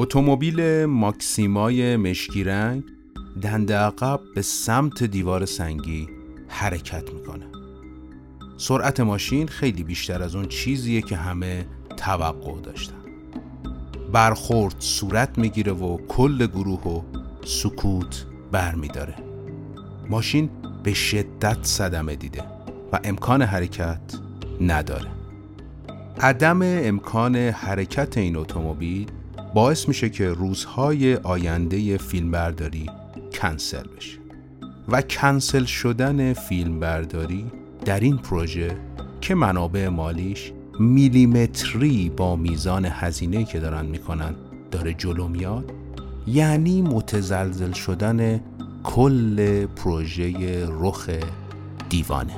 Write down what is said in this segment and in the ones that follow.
اتومبیل ماکسیمای مشکی رنگ دنده عقب به سمت دیوار سنگی حرکت می‌کنه. سرعت ماشین خیلی بیشتر از اون چیزیه که همه توقع داشتن. برخورد صورت می‌گیره و کل گروه و سکوت برمیداره. ماشین به شدت صدمه دیده و امکان حرکت نداره. عدم امکان حرکت این اتومبیل باعث میشه که روزهای آینده فیلمبرداری کنسل بشه. و کنسل شدن فیلمبرداری در این پروژه که منابع مالیش میلیمتری با میزان هزینه که دارن می‌کنن داره جلو میاد یعنی متزلزل شدن کل پروژه رخ دیوانه.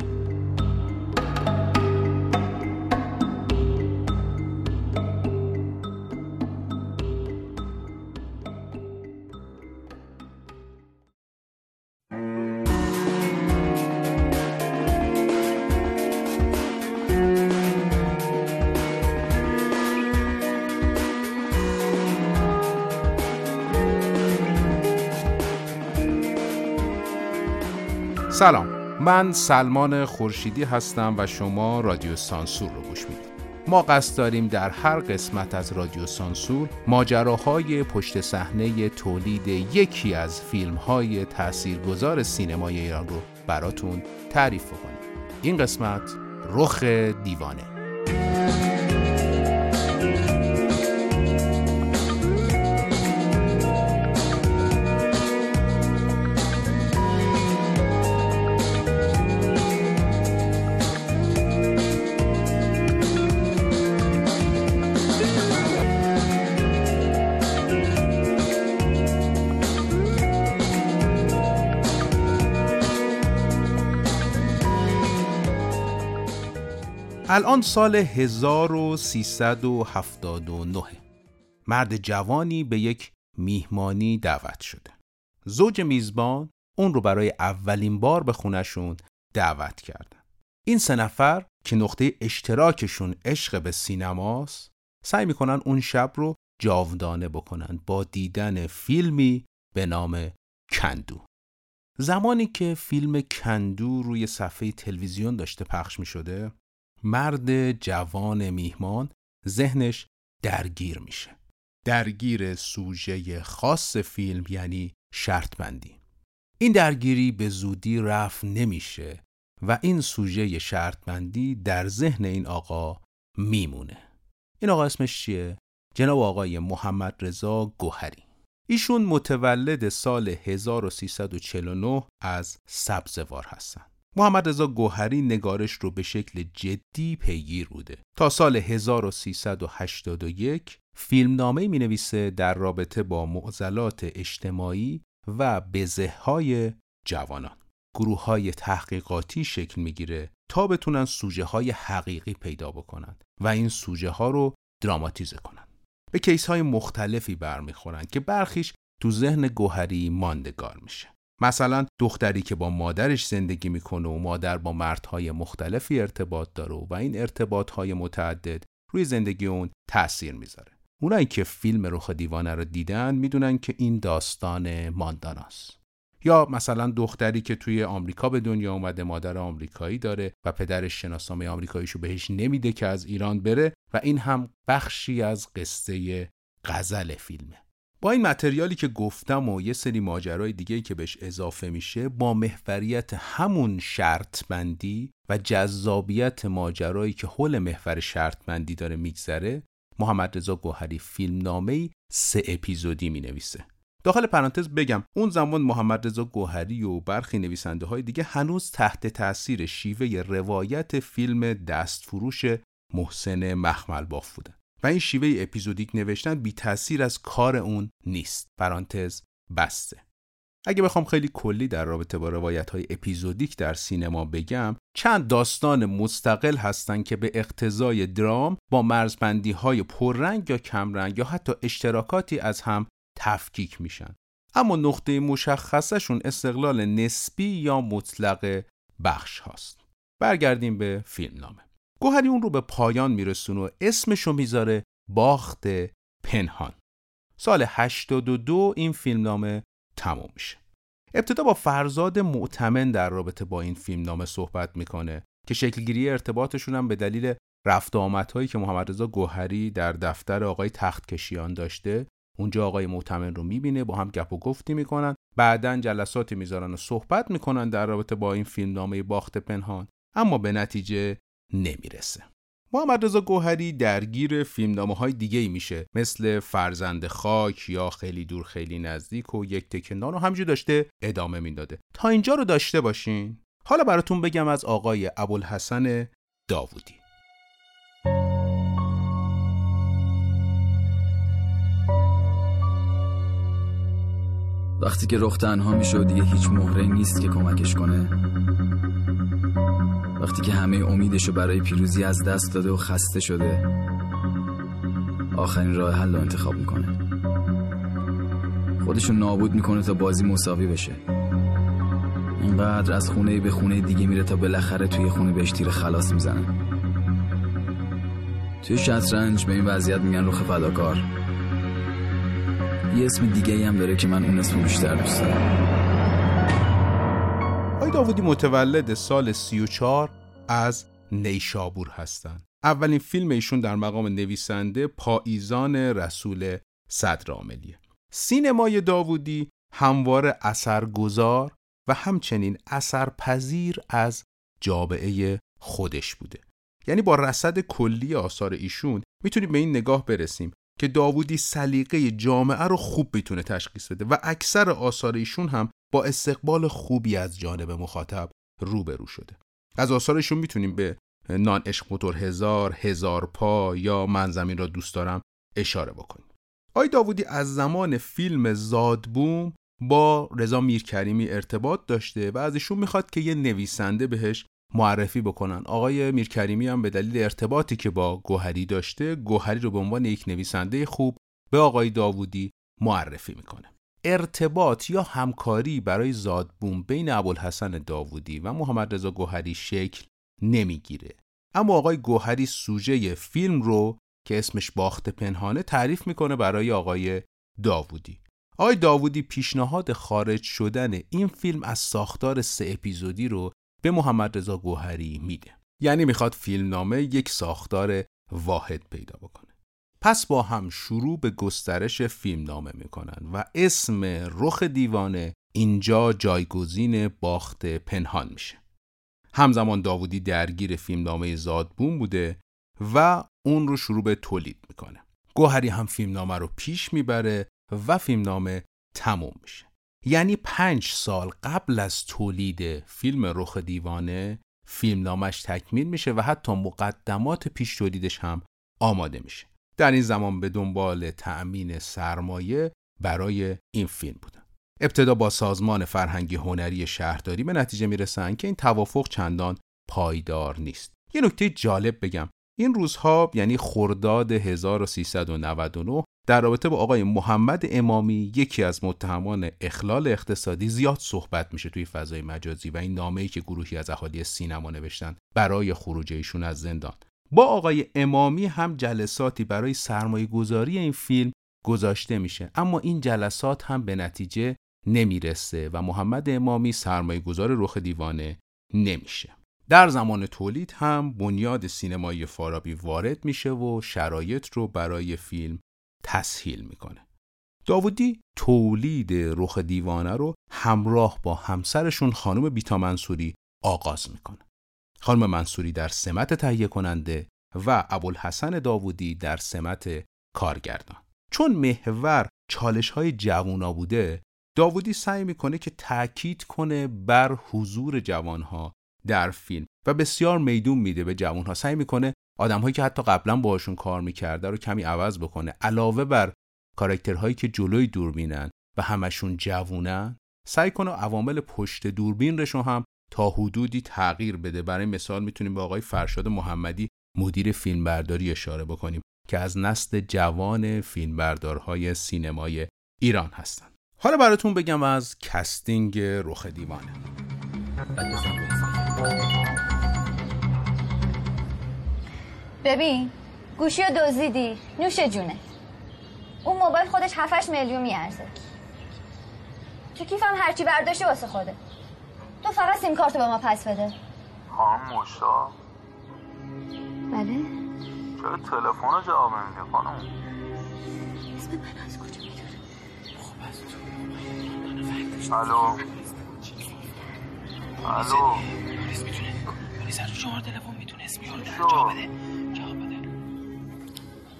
سلام. من سلمان خورشیدی هستم و شما رادیو سانسور رو گوش می‌دید. ما قصد داریم در هر قسمت از رادیو سانسور ماجراهای پشت صحنه تولید یکی از فیلم های تاثیرگذار سینمای ایران رو براتون تعریف کنیم این قسمت رخ دیوانه. الان سال 1379 مرد جوانی به یک میهمانی دعوت شده. زوج میزبان اون رو برای اولین بار به خونشون دعوت کردن این سه نفر که نقطه اشتراکشون عشق به سینماست سعی می‌کنن اون شب رو جاودانه بکنن با دیدن فیلمی به نام کندو. زمانی که فیلم کندو روی صفحه تلویزیون داشته پخش می شده مرد جوان میهمان ذهنش درگیر میشه. درگیر سوژه خاص فیلم یعنی شرط بندی این درگیری به زودی رفت نمیشه و این سوژه شرط بندی در ذهن این آقا میمونه. این آقا اسمش چیه؟ جناب آقای محمد رضا گوهری. ایشون متولد سال 1349 از سبزوار هستن. محمد رضا گوهری نگارش رو به شکل جدی پیگیر بوده. تا سال 1381 فیلمنامه می نویسه در رابطه با معضلات اجتماعی و بزه جوانان. گروه های تحقیقاتی شکل می‌گیره تا بتونن سوژه های حقیقی پیدا بکنن و این سوژه ها رو دراماتیزه کنن. به کیس های مختلفی برمیخورن که برخیش تو ذهن گوهری ماندگار میشه. مثلا دختری که با مادرش زندگی می‌کنه و مادر با مردهای مختلفی ارتباط داره و این ارتباطهای متعدد روی زندگی اون تاثیر می‌ذاره. اونایی که فیلم رخ دیوانه رو دیدن می‌دونن که این داستان مانداناست. یا مثلا دختری که توی آمریکا به دنیا اومده مادر آمریکایی داره و پدرش شناسنامه آمریکاییشو بهش نمیده که از ایران بره و این هم بخشی از قصه غزل فیلمه. با این متریالی که گفتم و یه سری ماجرای دیگه که بهش اضافه میشه با محوریت همون شرط بندی و جذابیت ماجرایی که حول محور شرط بندی داره میگذره محمد رضا گوهری فیلم نامه سه اپیزودی می نویسه. داخل پرانتز بگم اون زمان محمد رضا گوهری و برخی نویسنده های دیگه هنوز تحت تاثیر شیوه روایت فیلم دستفروش محسن مخمل باف بودن. و این شیوه اپیزودیک نوشتن بی تاثیر از کار اون نیست. پرانتز بسته. اگه بخوام خیلی کلی در رابطه با روایت های اپیزودیک در سینما بگم چند داستان مستقل هستن که به اقتضای درام با مرزبندی های پررنگ یا کمرنگ یا حتی اشتراکاتی از هم تفکیک میشن. اما نقطه مشخصشون استقلال نسبی یا مطلق بخش هاست. برگردیم به فیلم نامه گوهری اون رو به پایان میرسونه و اسمشو می‌ذاره باخت پنهان. سال 82 این فیلمنامه تموم میشه. ابتدا با فرزاد معتمن در رابطه با این فیلمنامه صحبت می‌کنه که شکلگیری ارتباطشون هم به دلیل رفت آمدهایی که محمد رضا گوهری در دفتر آقای تخت کشیان داشته اونجا آقای معتمن رو می‌بینه با هم گپ و گفتی می‌کنن بعدا جلساتی می‌ذارن و صحبت می‌کنن در رابطه با این فیلمنامه باخت پنهان. اما به نتیجه نمی‌رسه. محمد رضا گوهری درگیر فیلمنامه های دیگه ای میشه مثل فرزند خاک یا خیلی دور خیلی نزدیک و یک تکنان و همجور داشته ادامه می‌داده. تا اینجا رو داشته باشین. حالا براتون بگم از آقای ابوالحسن داوودی. وقتی که رخ تنها میشه دیگه هیچ مهره نیست که کمکش کنه. وقتی که همه امیدشو برای پیروزی از دست داده و خسته شده آخرین راه حل رو انتخاب می‌کنه. خودشو نابود می‌کنه تا بازی مساوی بشه. اینقدر از خونه به خونه دیگه میره تا بالاخره توی خونه بهش تیر خلاص می‌زنه. توی شطرنج به این وضعیت میگن رخ فداکار. یه اسم دیگه هم داره که من اون اسم بیشتر دوست دارم آقای داوودی متولد سال 34 از نیشابور هستند. اولین فیلم ایشون در مقام نویسنده پاییزان رسول صدر عاملیه. سینمای داوودی هموار اثرگذار و همچنین اثرپذیر از جابعه خودش بوده. یعنی با رصد کلی آثار ایشون می‌تونیم به این نگاه برسیم که داوودی سلیقه جامعه رو خوب می‌تونه تشخیص بده و اکثر آثار ایشون هم با استقبال خوبی از جانب مخاطب روبرو شده. از آثارشون می‌تونیم به نان عشق موتور هزار هزار پا یا من زمین را دوست دارم اشاره بکنیم. آی داوودی از زمان فیلم زادبوم با رضا میرکریمی ارتباط داشته و از ایشون می‌خواد که یه نویسنده بهش معرفی بکنن. آقای میرکریمی هم به دلیل ارتباطی که با گوهری داشته گوهری رو به عنوان یک نویسنده خوب به آقای داوودی معرفی می‌کنه. ارتباط یا همکاری برای زادبوم بین ابوالحسن داوودی و محمد رضا گوهری شکل نمی‌گیره. اما آقای گوهری سوژه فیلم رو که اسمش باخت پنهانه تعریف می‌کنه برای آقای داوودی. آقای داوودی پیشنهاد خارج شدن این فیلم از ساختار سه اپیزودی رو به محمد رضا گوهری میده. یعنی می‌خواد فیلمنامه یک ساختار واحد پیدا بکنه. پس با هم شروع به گسترش فیلمنامه می‌کنن و اسم رخ دیوانه اینجا جایگزین باخت پنهان میشه. همزمان داوودی درگیر فیلمنامه زادبون بوده و اون رو شروع به تولید می‌کنه. گوهری هم فیلمنامه رو پیش می‌بره و فیلمنامه تموم میشه. یعنی پنج سال قبل از تولید فیلم رخ دیوانه فیلمنامش تکمیل میشه و حتی مقدمات پیش تولیدش هم آماده میشه. در این زمان به دنبال تأمین سرمایه برای این فیلم بودن ابتدا با سازمان فرهنگی هنری شهرداری به نتیجه می‌رسن که این توافق چندان پایدار نیست. یه نکته جالب بگم. این روزها یعنی خرداد 1399 در رابطه با آقای محمد امامی یکی از متهمان اخلال اقتصادی زیاد صحبت میشه توی فضای مجازی و این نامه‌ای که گروهی از اهالی سینما نوشتن برای خروج ایشون از زندان. با آقای امامی هم جلساتی برای سرمایه گذاری این فیلم گذاشته میشه. اما این جلسات هم به نتیجه نمی‌رسه و محمد امامی سرمایه گذار رخ دیوانه نمیشه. در زمان تولید هم بنیاد سینمایی فارابی وارد میشه و شرایط رو برای فیلم تسهیل می‌کنه. داودی تولید رخ دیوانه رو همراه با همسرشون خانم بیتا منصوری آغاز می‌کنه. خانم منصوری در سمت تهیه کننده و ابوالحسن داوودی در سمت کارگردان. چون محور چالش های جوونا بوده داوودی سعی می‌کنه که تاکید کنه بر حضور جوانها در فیلم و بسیار میدون میده به جوانها. سعی می‌کنه آدمهایی که حتی قبلا باشون کار می‌کرده رو کمی عوض بکنه. علاوه بر کاراکترهایی که جلوی دوربینن و همشون جوونن سعی کنه عوامل پشت دوربینش رو هم تا حدودی تغییر بده. برای مثال می‌تونیم به آقای فرشاد محمدی مدیر فیلمبرداری اشاره بکنیم که از نسل جوان فیلمبردارهای سینمای ایران هستند. حالا براتون بگم از casting رخ دیوانه. ببین گوشی دزدیدی. نوش جونه. اون موبایل خودش 7 میلیون میارزه. تو کیفم هرچی برداشتی واسه خوده. تو فقط سیم کارتو به ما پس بده. خانم مشتا بله. چرا تلفن رو جواب نمیدی خانم؟ اسم من از کجا می‌دونه الو. الو.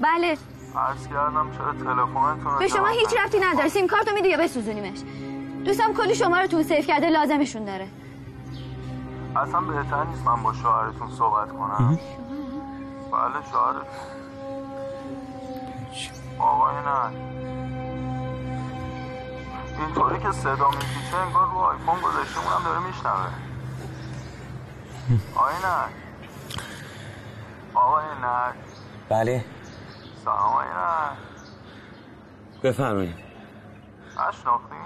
بله. عرض کردم چرا تلفنتون رو به شما جواب هیچ؟ ربطی نداره. سیم کارتو میدی یا بسوزونیمش؟ دوستم کلی شما رو تو سیف کرده لازمشون داره. اصلا بهتر نیست من با شوهرتون صحبت کنم. بله شوهرتون. آقای نه اینطوری که صدا میپیچه انگار رو آیفون گذاشته اونم داره میشنوه. آقای نه آقای نه بله. سلام آقای نه بفرمایید. نشناختی؟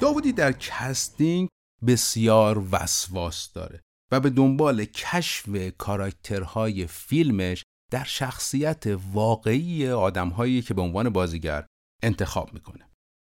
داوودی در کستینگ بسیار وسواس داره و به دنبال کشف کاراکترهای فیلمش در شخصیت واقعی آدمهایی که به عنوان بازیگر انتخاب می‌کنه.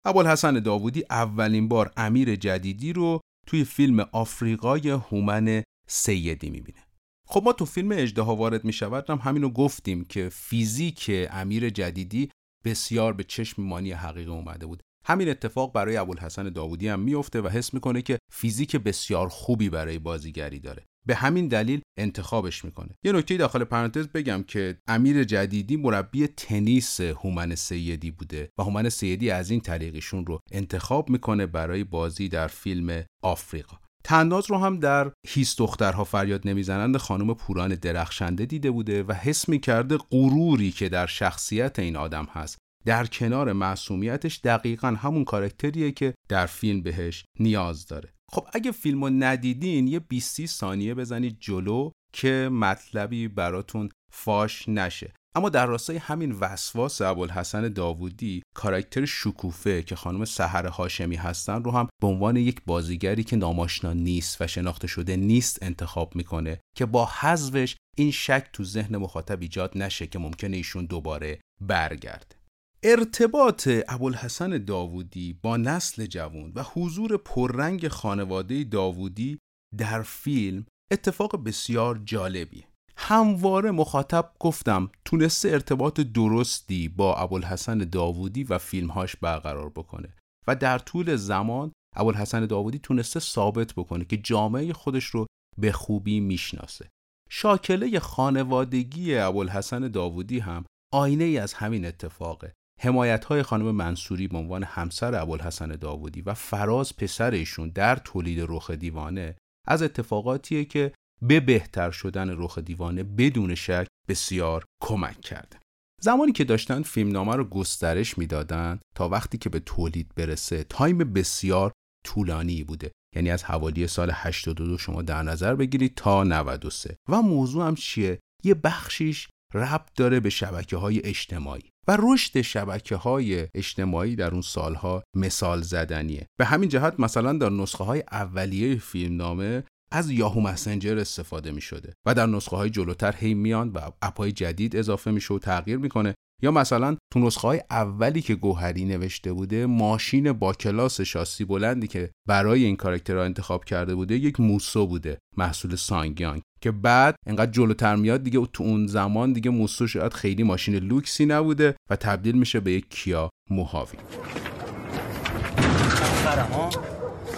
ابوالحسن داوودی اولین بار امیر جدیدی رو توی فیلم آفریقای هومن سیدی می‌بینه. خب ما تو فیلم اجدها وارد می‌شود هم همینو گفتیم که فیزیک امیر جدیدی بسیار به چشم مانی حقیقی اومده بود. همین اتفاق برای ابوالحسن داوودی هم میفته و حس می‌کنه که فیزیک بسیار خوبی برای بازیگری داره. به همین دلیل انتخابش می‌کنه. یه نکته داخل پرانتز بگم که امیر جدیدی مربی تنیس هومن سیدی بوده و هومن سیدی از این طریقشون رو انتخاب می‌کنه برای بازی در فیلم آفریقا. تنداز رو هم در هیس دخترها فریاد نمی‌زنند خانم پوران درخشنده دیده بوده و حس می‌کرده غروری که در شخصیت این آدم هست در کنار معصومیتش دقیقا همون کارکتریه که در فیلم بهش نیاز داره. خب اگه فیلمو ندیدین یه 20 ثانیه بزنید جلو که مطلبی براتون فاش نشه. اما در راستای همین وسواس ابوالحسن داوودی کاراکتر شکوفه که خانم سحر هاشمی هستن رو هم به عنوان یک بازیگری که ناماشنا نیست و شناخته شده نیست انتخاب می‌کنه که با حذفش این شک تو ذهن مخاطب ایجاد نشه که ممکنه ایشون دوباره برگرده. ارتباط ابوالحسن داوودی با نسل جوان و حضور پررنگ خانواده داوودی در فیلم اتفاق بسیار جالبیه. همواره مخاطب گفتم تونسته ارتباط درستی با ابوالحسن داوودی و فیلمهاش برقرار بکنه و در طول زمان ابوالحسن داوودی تونسته ثابت بکنه که جامعه خودش رو به خوبی می‌شناسه. شاکله خانوادگی ابوالحسن داوودی هم آینه ای از همین اتفاقه. حمایت های خانم منصوری به عنوان همسر ابوالحسن داوودی و فراز پسر ایشون در تولید رخ دیوانه از اتفاقاتیه که به بهتر شدن رخ دیوانه بدون شک بسیار کمک کرده. زمانی که داشتن فیلمنامه رو گسترش می‌دادن تا وقتی که به تولید برسه تایم بسیار طولانی بوده. یعنی از حوالی سال 82 شما در نظر بگیرید تا 93 و موضوع هم چیه؟ یه بخشیش ربط داره به شبکه های اجتماعی. و رشد شبکه های اجتماعی در اون سالها مثال زدنیه. به همین جهت مثلا در نسخه های اولیه فیلمنامه از یاهو مسنجر استفاده می شده و در نسخه های جلوتر هی میان و اپای جدید اضافه میشه و تغییر می‌کنه. یا مثلا تو نسخه های اولی که گوهری نوشته بوده ماشین با کلاس شاسی بلندی که برای این کاراکترها انتخاب کرده بوده یک موسو بوده محصول سانگیانگ. که بعد انقدر جلوتر میاد دیگه تو اون زمان دیگه موسو شاید خیلی ماشین لوکسی نبوده و تبدیل میشه به یک کیا موهاوی.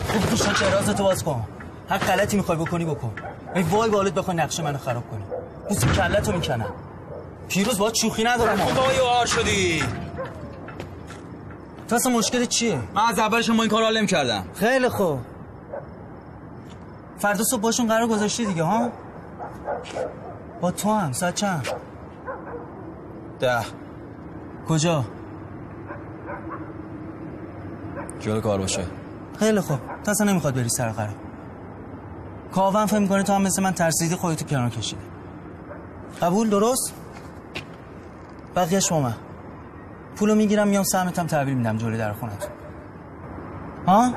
خوب گوشان چرازتو باز کن. هر غلطی می‌خوای بکنی بکن. ای وای بالت بخوای نقشه منو خراب کنی. بوس کلتو می‌کنم. پیروز باید شوخی ندارم. ها وای آر شدی. تو اصلا مشکل چیه؟ من از اولش ما این کار حال کردم خیلی خوب. فردا صبح باشون قرار گذاشتی دیگه ها؟ با تو هم ساعت چند ده. کجا؟ جلو کار باشه. خیلی خوب. تو اصلا نمی‌خواد بری سر قرار. کاوم فهم می‌کنه تو هم مثل من ترسیدی خودتو کنار کشیدی. قبول؟ درست؟ بقیهش با من پولو می‌گیرم میام سهمتم تحویل میدم جلوی در خونتون. ها؟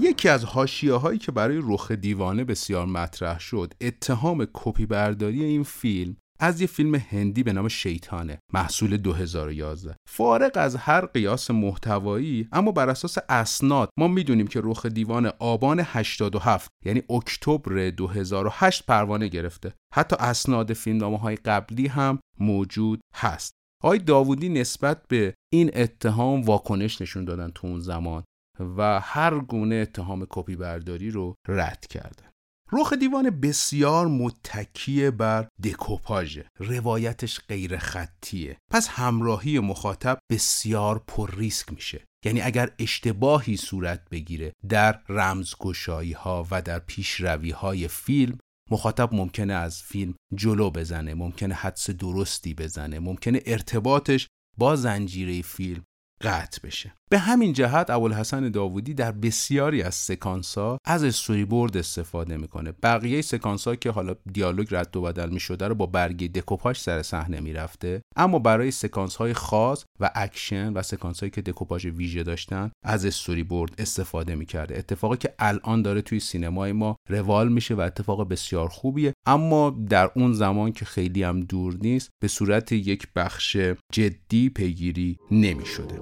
یکی از حاشیه هایی که برای رخ دیوانه بسیار مطرح شد اتهام کپی برداری این فیلم از یه فیلم هندی به نام شیطانه محصول 2011 فارغ از هر قیاس محتوایی اما بر اساس اسناد ما می‌دونیم که رخ دیوان آبان 87 یعنی اکتبر 2008 پروانه گرفته. حتی اسناد فیلمنامه های قبلی هم موجود هست. آقای داوودی نسبت به این اتهام واکنش نشون دادن تو اون زمان. و هر گونه اتهام کپی برداری رو رد کردن رخ دیوان بسیار متکیه بر دکوپاژه روایتش غیر خطیه پس همراهی مخاطب بسیار پر ریسک میشه. یعنی اگر اشتباهی صورت بگیره در رمزگشایی ها و در پیشروی های فیلم مخاطب ممکنه از فیلم جلو بزنه ممکنه حدس درستی بزنه ممکنه ارتباطش با زنجیره فیلم قطع بشه. به همین جهت ابوالحسن داوودی در بسیاری از سکانس ها از استوری بورد استفاده می‌کنه. بقیه سکانس ها که حالا دیالوگ رد و بدل می‌شده رو با برگه دکوپاژ سر صحنه می‌رفته. اما برای سکانس های خاص و اکشن و سکانس هایی که دکوپاژ ویژه داشتن از استوری بورد استفاده می‌کرده. اتفاقی که الان داره توی سینمای ما روال میشه و اتفاق بسیار خوبیه. اما در اون زمان که خیلی هم دور نیست به صورت یک بخش جدی پیگیری نمی‌شده.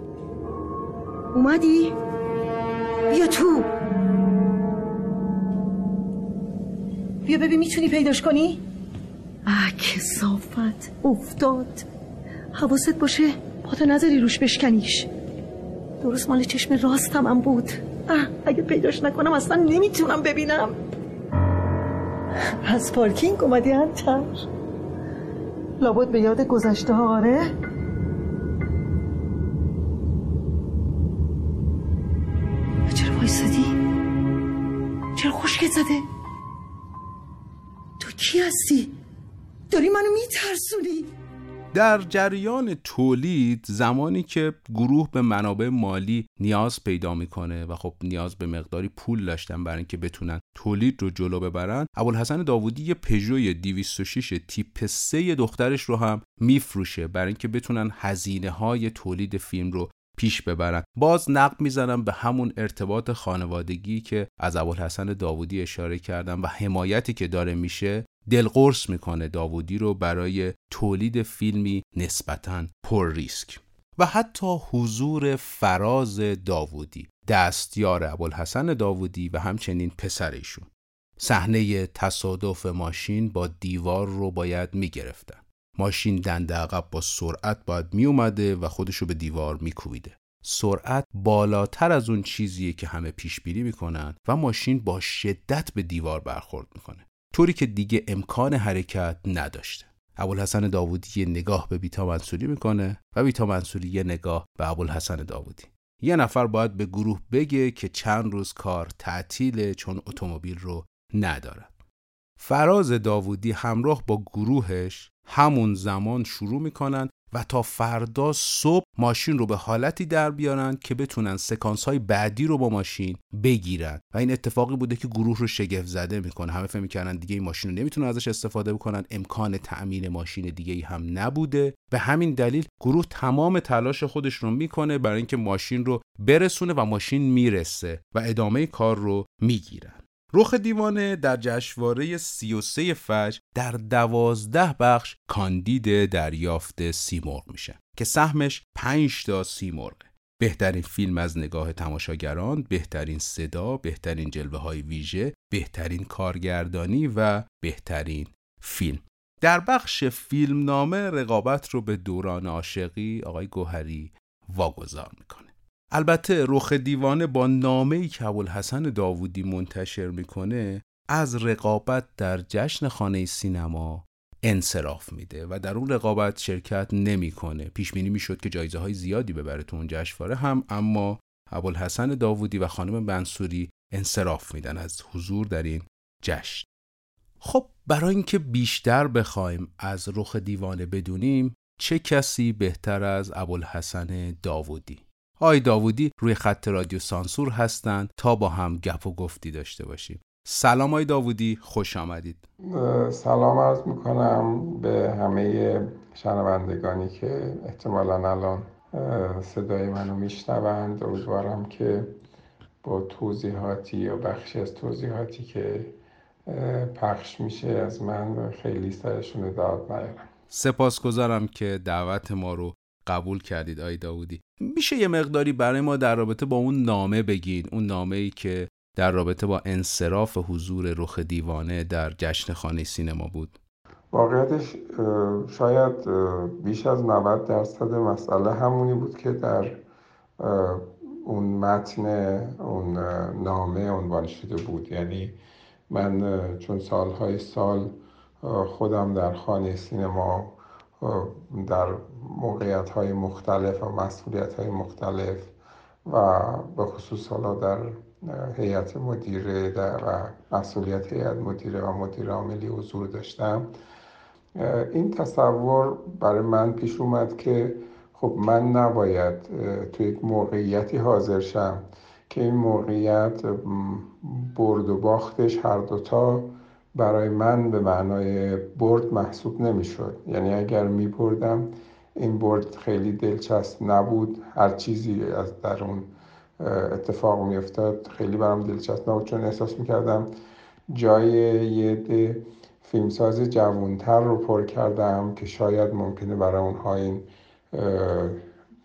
اومدی؟ بیا تو. بیا ببین می‌تونی پیداش کنی؟ اه کسافت. افتاد. حواست باشه پاتو نذاری روش بشکنیش. درست مال چشم راستم هم بود. اه اگه پیداش نکنم اصلا نمی‌تونم ببینم. از پارکینگ اومدی انتر. لابد به یاد گذشته ها آره؟ زده؟ تو کی هستی؟ داری منو میترسونی؟ در جریان تولید زمانی که گروه به منابع مالی نیاز پیدا می‌کنه و خب نیاز به مقداری پول داشتن برای اینکه بتونن تولید رو جلو ببرن ابوالحسن داوودی یه پژو 206 تیپ 3 دخترش رو هم میفروشه برای اینکه بتونن هزینه های تولید فیلم رو پیش ببرن. باز نقد می‌زنم به همون ارتباط خانوادگی که از ابوالحسن داوودی اشاره کردم و حمایتی که داره میشه دلقرص می‌کنه داوودی رو برای تولید فیلمی نسبتا پر ریسک. و حتی حضور فراز داوودی دستیار ابوالحسن داوودی و همچنین پسرشون صحنه تصادف ماشین با دیوار رو باید می‌گرفتن. ماشین دنده عقب با سرعت باید می اومده و خودشو به دیوار میکوبیده. سرعت بالاتر از اون چیزیه که همه پیش بینی می‌کنن و ماشین با شدت به دیوار برخورد می‌کنه. طوری که دیگه امکان حرکت نداشته. ابوالحسن داوودی یه نگاه به بیتا منصوری می‌کنه و بیتا منصوری یه نگاه به ابوالحسن داوودی. یه نفر باید به گروه بگه که چند روز کار تعطیله چون اتومبیل رو ندارد فراز داوودی همراه با گروهش همون زمان شروع می‌کنن و تا فردا صبح ماشین رو به حالتی در بیارن که بتونن سکانس های بعدی رو با ماشین بگیرن. و این اتفاقی بوده که گروه رو شگفت زده می‌کنه. همه فکر می‌کردن دیگه این ماشین رو نمی‌تونن ازش استفاده بکنن. امکان تأمین ماشین دیگه ای هم نبوده. به همین دلیل گروه تمام تلاش خودش رو می‌کنه برای اینکه ماشین رو برسونه و ماشین می‌رسه و ادامه کار رو می‌گیرن رخ دیوانه در جشنواره 33 فجر در دوازده بخش کاندید دریافت سیمرغ میشه که سهمش 5 تا سیمرغه بهترین فیلم از نگاه تماشاگران، بهترین صدا، بهترین جلوه های ویژه، بهترین کارگردانی و بهترین فیلم. در بخش فیلمنامه رقابت رو به دوران عاشقی آقای گوهری واگذار می‌کنه. البته رخ دیوانه با نامه‌ای که ابوالحسن داوودی منتشر می‌کنه از رقابت در جشن خانه سینما انصراف میده و در اون رقابت شرکت نمی‌کنه. پیش بینی می‌شد که جایزه های زیادی ببره تو اون جشنواره هم اما ابوالحسن داوودی و خانم منصوری انصراف میدن از حضور در این جشن. خب برای اینکه بیشتر بخوایم از رخ دیوانه بدونیم چه کسی بهتر از ابوالحسن داوودی؟ آی داوودی روی خط رادیو سانسور هستند تا با هم گپ و گفتی داشته باشیم. سلام آی داوودی خوش آمدید. سلام عرض می‌کنم به همه شنوندگانی که احتمالا الان صدای منو میشنوند. امیدوارم که با توضیحاتی یا بخشی از توضیحاتی که پخش میشه از من خیلی سرشون داد نیارم سپاسگزارم که دعوت ما رو قبول کردید آی داودی میشه یه مقداری برای ما در رابطه با اون نامه بگید اون نامه ای که در رابطه با انصراف حضور رخ دیوانه در جشن خانه سینما بود. واقعیتش شاید بیش از 90 درصد مسئله همونی بود که در اون متن اون نامه عنوان شده بود. یعنی من چون سالهای سال خودم در خانه سینما در موقعیت های مختلف و مسئولیت های مختلف و به خصوص حالا در هیئت مدیره و مسئولیت هیئت مدیره و مدیر عاملی حضور داشتم. این تصور برای من پیش اومد که خب من نباید تو یک موقعیتی حاضر شم که این موقعیت برد و باختش هر دوتا برای من به معنای برد محسوب نمی‌شد. یعنی اگر می بردم این برد خیلی دلچسب نبود. هر چیزی از در اون اتفاق می افتاد خیلی برام دلچسب نبود. چون احساس می کردم جای یه فیلمساز جوانتر رو پر کردم که شاید ممکنه برای اونها این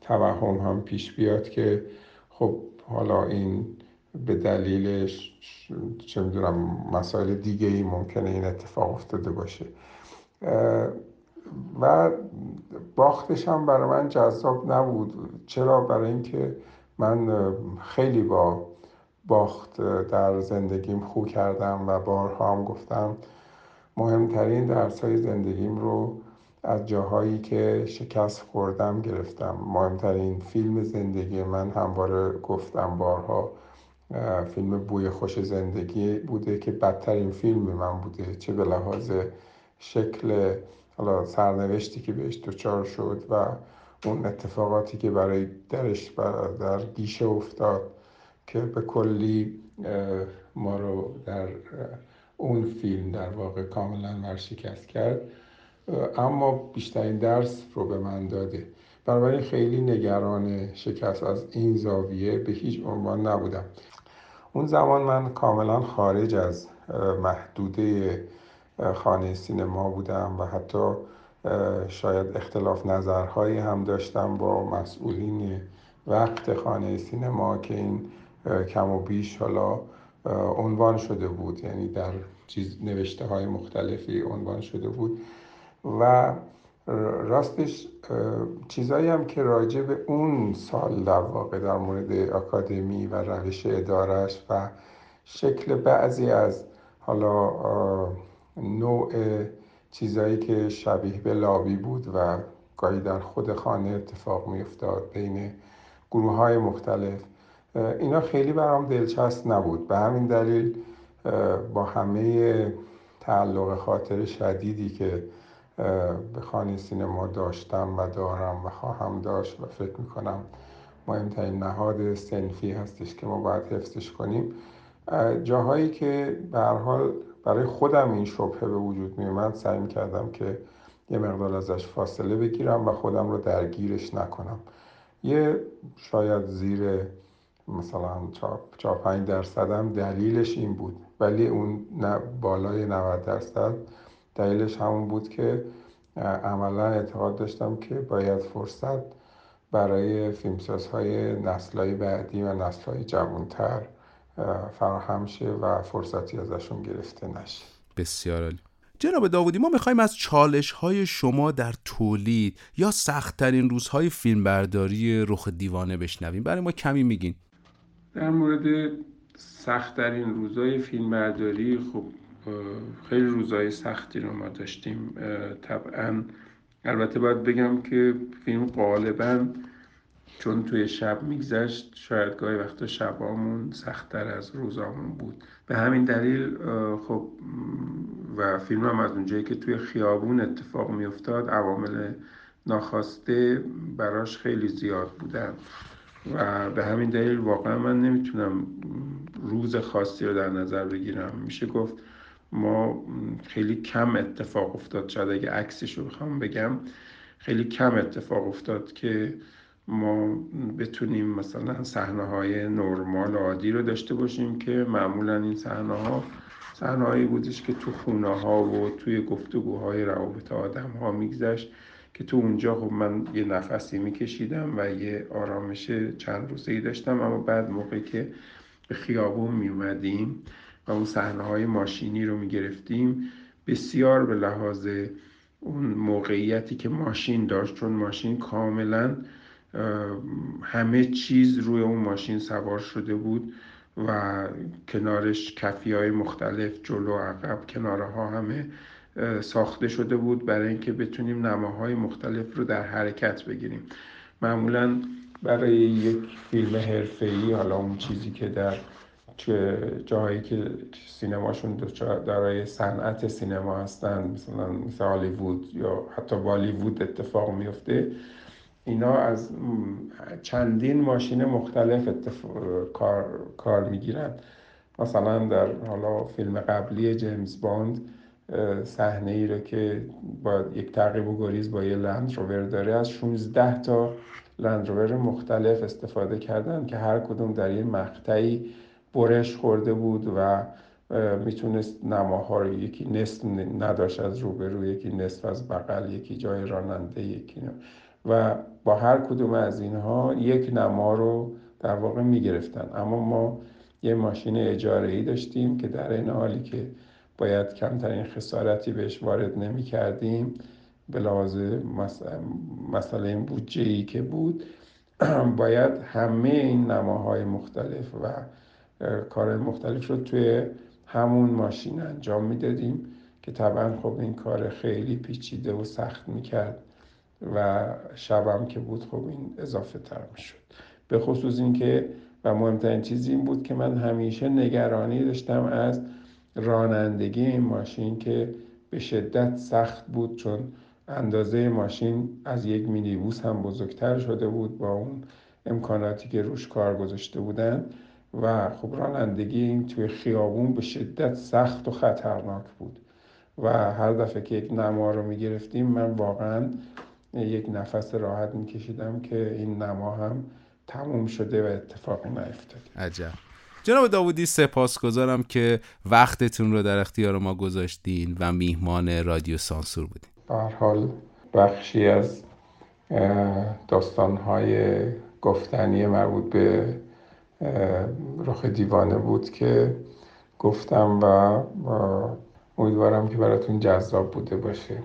توهم هم پیش بیاد که خب حالا این به دلیلش چه می‌دونم مسائل دیگه ای ممکنه این اتفاق افتاده باشه. و باختش هم برای من جذاب نبود. چرا؟ برای اینکه من خیلی با باخت در زندگیم خو کردم و بارها هم گفتم مهمترین درس های زندگیم رو از جاهایی که شکست خوردم گرفتم. مهمترین فیلم زندگی من همواره گفتم بارها فیلم بوی خوش زندگی بوده که بدترین فیلم من بوده. چه به لحاظ شکل حالا سرنوشتی که بهش دچار شد و اون اتفاقاتی که برای درش در گیشه افتاد که به کلی ما رو در اون فیلم در واقع کاملا ورشکست کرد. اما بیشترین درس رو به من داده. بنابراین خیلی نگران شکست از این زاویه به هیچ عنوان نبودم. اون زمان من کاملا خارج از محدوده خانه سینما بودم و حتی شاید اختلاف نظرهایی هم داشتم با مسئولین وقت خانه سینما که این کم و بیش حالا عنوان شده بود یعنی در چیز نوشته های مختلفی عنوان شده بود. و راستش چیزایی هم که راجع به اون سال در واقع در مورد اکادمی و روش ادارش و شکل بعضی از حالا نوع چیزایی که شبیه به لابی بود و گاهی در خود خانه اتفاق می افتاد بین گروه های مختلف اینا خیلی برام دلچسب نبود. به همین دلیل با همه تعلق خاطر شدیدی که خانه سینما داشتم و دارم و خواهم داشت و فکر می‌کنم مهمترین نهاد سنفی هستش که ما باید حفظش کنیم. جاهایی که به حال برای خودم این شبهه به وجود می اومد سعی کردم که یه مقدار ازش فاصله بگیرم و خودم رو درگیرش نکنم. یه شاید زیر مثلا چهار پنج درصد دلیلش این بود ولی اون بالای 90 درصد دلیلش همون بود که عملا اعتقاد داشتم که باید فرصت برای فیلمسازهای نسلهای بعدی و نسلهای جوانتر فراهم شه و فرصتی ازشون گرفته نشه. بسیار عالی. جناب داودی ما می‌خوایم از چالش های شما در تولید یا سختترین روزهای فیلمبرداری رخ دیوانه بشنویم. برای ما کمی میگین. در مورد سختترین روزهای فیلمبرداری خب خیلی روزهای سختی رو ما داشتیم طبعا. البته باید بگم که فیلم غالبا چون توی شب میگذشت شاید گاهی وقتا شبامون سختتر از روزامون بود. به همین دلیل خب و فیلم هم از اونجایی که توی خیابون اتفاق میافتاد عوامل ناخواسته براش خیلی زیاد بودن. و به همین دلیل واقعا من نمی‌تونم روز خاصی رو در نظر بگیرم. میشه گفت ما خیلی کم اتفاق افتاد. شاید اگه عکسش رو بخوام بگم خیلی کم اتفاق افتاد که ما بتونیم مثلا صحنه های نرمال عادی رو داشته باشیم که معمولا این صحنه ها صحنه‌هایی بودش که تو خونه ها و توی گفتگوهای روابط آدم ها میگذشت که تو اونجا خب من یه نفسی میکشیدم و یه آرامش چند روزه ای داشتم. اما بعد موقعی که به خیابون میومدیم و اون صحنه های ماشینی رو می‌گرفتیم. بسیار به لحاظ اون موقعیتی که ماشین داشت چون ماشین کاملا همه چیز روی اون ماشین سوار شده بود و کنارش کفی های مختلف جلو عقب کناره ها همه ساخته شده بود برای اینکه بتونیم نماهای مختلف رو در حرکت بگیریم. معمولا برای یک فیلم حرفه‌ای حالا اون چیزی که در جاهایی که سینماشون دارای صنعت سینما هستن مثلا مثل هالیوود یا حتی بالیوود اتفاق میفته اینا از چندین ماشین مختلف کار, کار می‌گیرن. مثلا در حالا فیلم قبلی جیمز باند صحنه ای رو که با یک تعقیب و گریز با یه لند روور داره از 16 تا لند روور مختلف استفاده کردن که هر کدوم در یه مقطعی برش خورده بود و می‌تونست نماها رو یکی نصف نداشت از روبرو یکی نصف از بغل یکی جای راننده یکی و با هر کدوم از اینها یک نما رو در واقع می‌گرفتن. اما ما یه ماشین اجاره ای داشتیم که در این حالی که باید کمترین خسارتی بهش وارد نمی کردیم به لحاظ مسئله این بودجه ای که بود باید همه این نماهای مختلف و کار مختلف رو توی همون ماشین انجام می‌دادیم که طبعا خب این کار خیلی پیچیده و سخت می‌کرد و شبم که بود خب این اضافه تر می‌شد. به خصوص اینکه و مهمترین چیز این بود که من همیشه نگرانی داشتم از رانندگی این ماشین که به شدت سخت بود چون اندازه ماشین از یک مینیبوس هم بزرگتر شده بود با اون امکاناتی که روش کار گذاشته بودن. و خب رانندگی این توی خیابون به شدت سخت و خطرناک بود. و هر دفعه که یک نما رو می من واقعا یک نفس راحت میکشیدم که این نما هم تموم شده و اتفاقی نیفتاد عجب. جناب داودی سپاسگزارم که وقتتون رو در اختیار ما گذاشتین و میهمان رادیو سانسور بودین. به حال بخشی از داستانهای گفتنی مربوط به رخ دیوانه بود که گفتم و امیدوارم که براتون جذاب بوده باشه.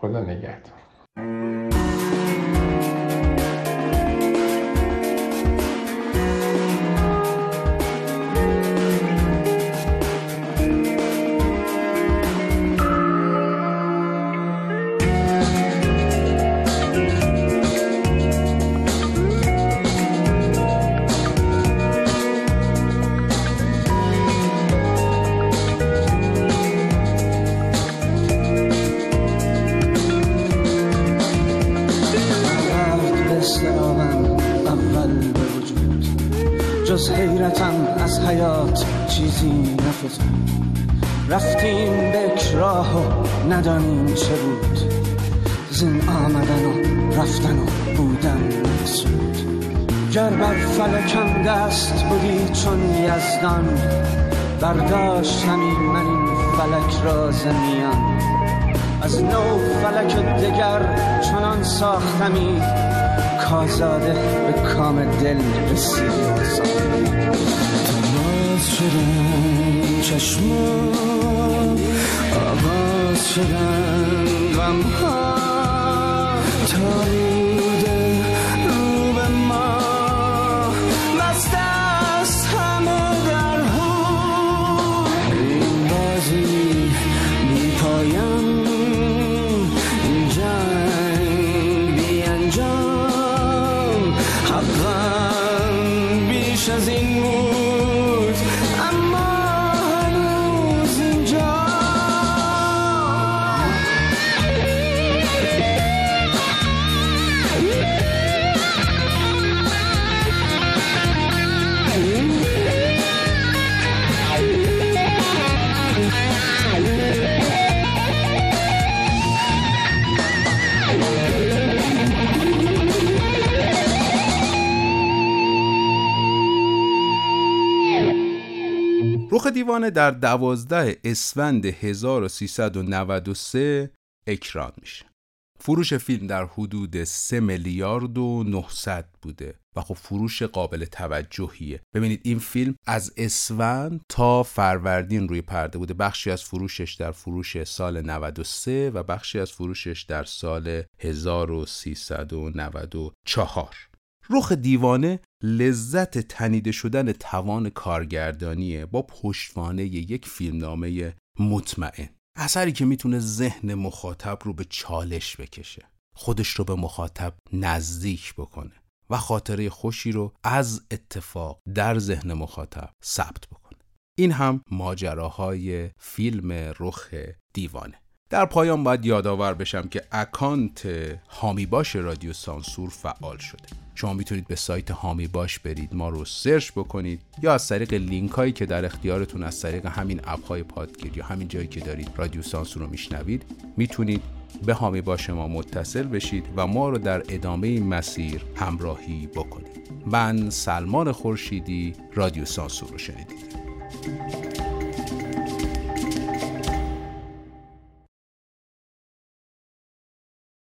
خدا نگهدار. رفتیم بک راه و ندانیم چه بود. زین آمدن و رفتن و بودن نسود گر بر فلکم دست بودی چون یزدان برداشتمی من این فلک را زمیان از نو فلک دگر چنان ساختمی کازاده به کام دل رسیدی. باز شدن چشمان آغاز شدن غم ها بیش از دیوانه در دوازده اسفند 1393 اکران میشه. فروش فیلم در حدود 3 میلیارد و 900 بوده و خب فروش قابل توجهیه. ببینید این فیلم از اسفند تا فروردین روی پرده بوده. بخشی از فروشش در فروش سال 93 و بخشی از فروشش در سال 1394 رخ دیوانه لذت تنیده شدن توان کارگردانیه با پشتوانه یک فیلمنامه مطمئن. اثری که می‌تونه ذهن مخاطب رو به چالش بکشه. خودش رو به مخاطب نزدیک بکنه و خاطره خوشی رو از اتفاق در ذهن مخاطب ثبت بکنه. این هم ماجراهای فیلم رخ دیوانه. در پایان باید یادآور بشم که account حامی باش رادیو سانسور فعال شده. شما می‌تونید به سایت حامی باش برید ما رو سرچ بکنید یا از طریق لینک هایی که در اختیارتون از طریق همین app های پادگیر یا همین جایی که دارید رادیو سانسور رو میشنوید می‌تونید به هامی باش ما متصل بشید و ما رو در ادامه این مسیر همراهی بکنید. من سلمان خورشیدی رادیو سانسور رو شنیدید.